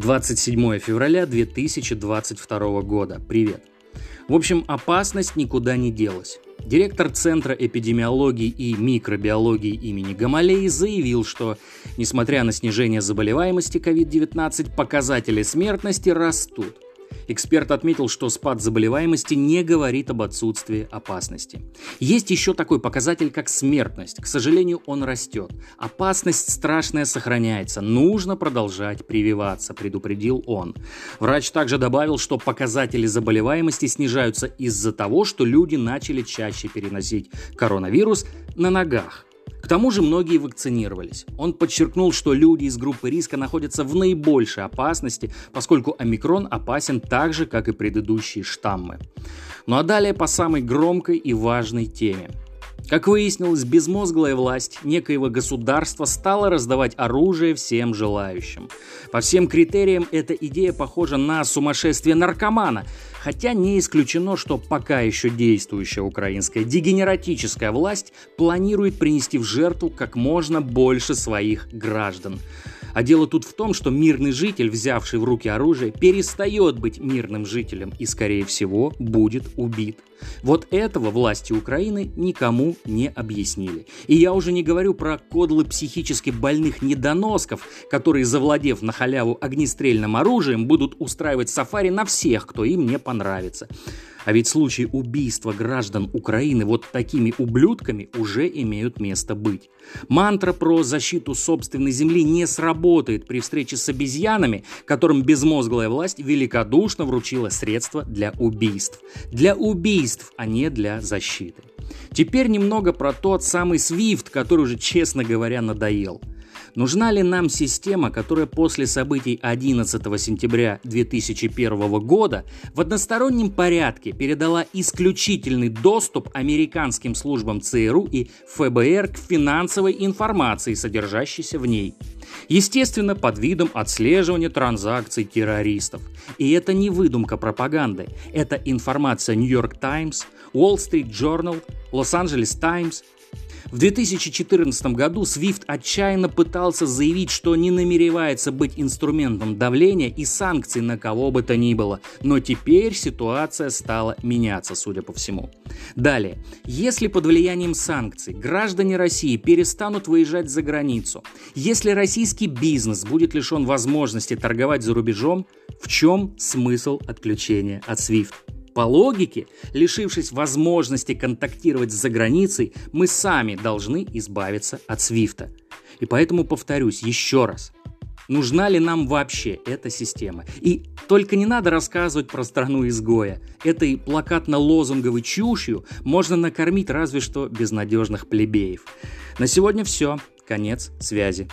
27 февраля 2022 года. Привет. В общем, опасность никуда не делась. Директор Центра эпидемиологии и микробиологии имени Гамалеи заявил, что, несмотря на снижение заболеваемости COVID-19, показатели смертности растут – Эксперт отметил, что спад заболеваемости не говорит об отсутствии опасности. Есть еще такой показатель, как смертность. К сожалению, он растет. Опасность страшная сохраняется. Нужно продолжать прививаться, предупредил он. Врач также добавил, что показатели заболеваемости снижаются из-за того, что люди начали чаще переносить коронавирус на ногах. К тому же многие вакцинировались. Он подчеркнул, что люди из группы риска находятся в наибольшей опасности, поскольку омикрон опасен так же, как и предыдущие штаммы. Ну а далее по самой громкой и важной теме. Как выяснилось, безмозглая власть некоего государства стала раздавать оружие всем желающим. По всем критериям эта идея похожа на сумасшествие наркомана, хотя не исключено, что пока еще действующая украинская дегенератическая власть планирует принести в жертву как можно больше своих граждан. А дело тут в том, что мирный житель, взявший в руки оружие, перестает быть мирным жителем и, скорее всего, будет убит. Вот этого власти Украины никому не объяснили. И я уже не говорю про кодлы психически больных недоносков, которые, завладев на халяву огнестрельным оружием, будут устраивать сафари на всех, кто им не понравится. А ведь случаи убийства граждан Украины вот такими ублюдками уже имеют место быть. Мантра про защиту собственной земли не сработает при встрече с обезьянами, которым безмозглая власть великодушно вручила средства для убийств. Для убийств, а не для защиты. Теперь немного про тот самый SWIFT, который уже, честно говоря, надоел. Нужна ли нам система, которая после событий 11 сентября 2001 года в одностороннем порядке передала исключительный доступ американским службам ЦРУ и ФБР к финансовой информации, содержащейся в ней? Естественно, под видом отслеживания транзакций террористов. И это не выдумка пропаганды. Это информация New York Times, Wall Street Journal, Los Angeles Times, в 2014 году SWIFT отчаянно пытался заявить, что не намеревается быть инструментом давления и санкций на кого бы то ни было, но теперь ситуация стала меняться, судя по всему. Далее, если под влиянием санкций граждане России перестанут выезжать за границу, если российский бизнес будет лишен возможности торговать за рубежом, в чем смысл отключения от SWIFT? По логике, лишившись возможности контактировать за границей, мы сами должны избавиться от Свифта. И поэтому повторюсь еще раз. Нужна ли нам вообще эта система? И только не надо рассказывать про страну изгоя. Этой плакатно-лозунговой чушью можно накормить разве что безнадежных плебеев. На сегодня все. Конец связи.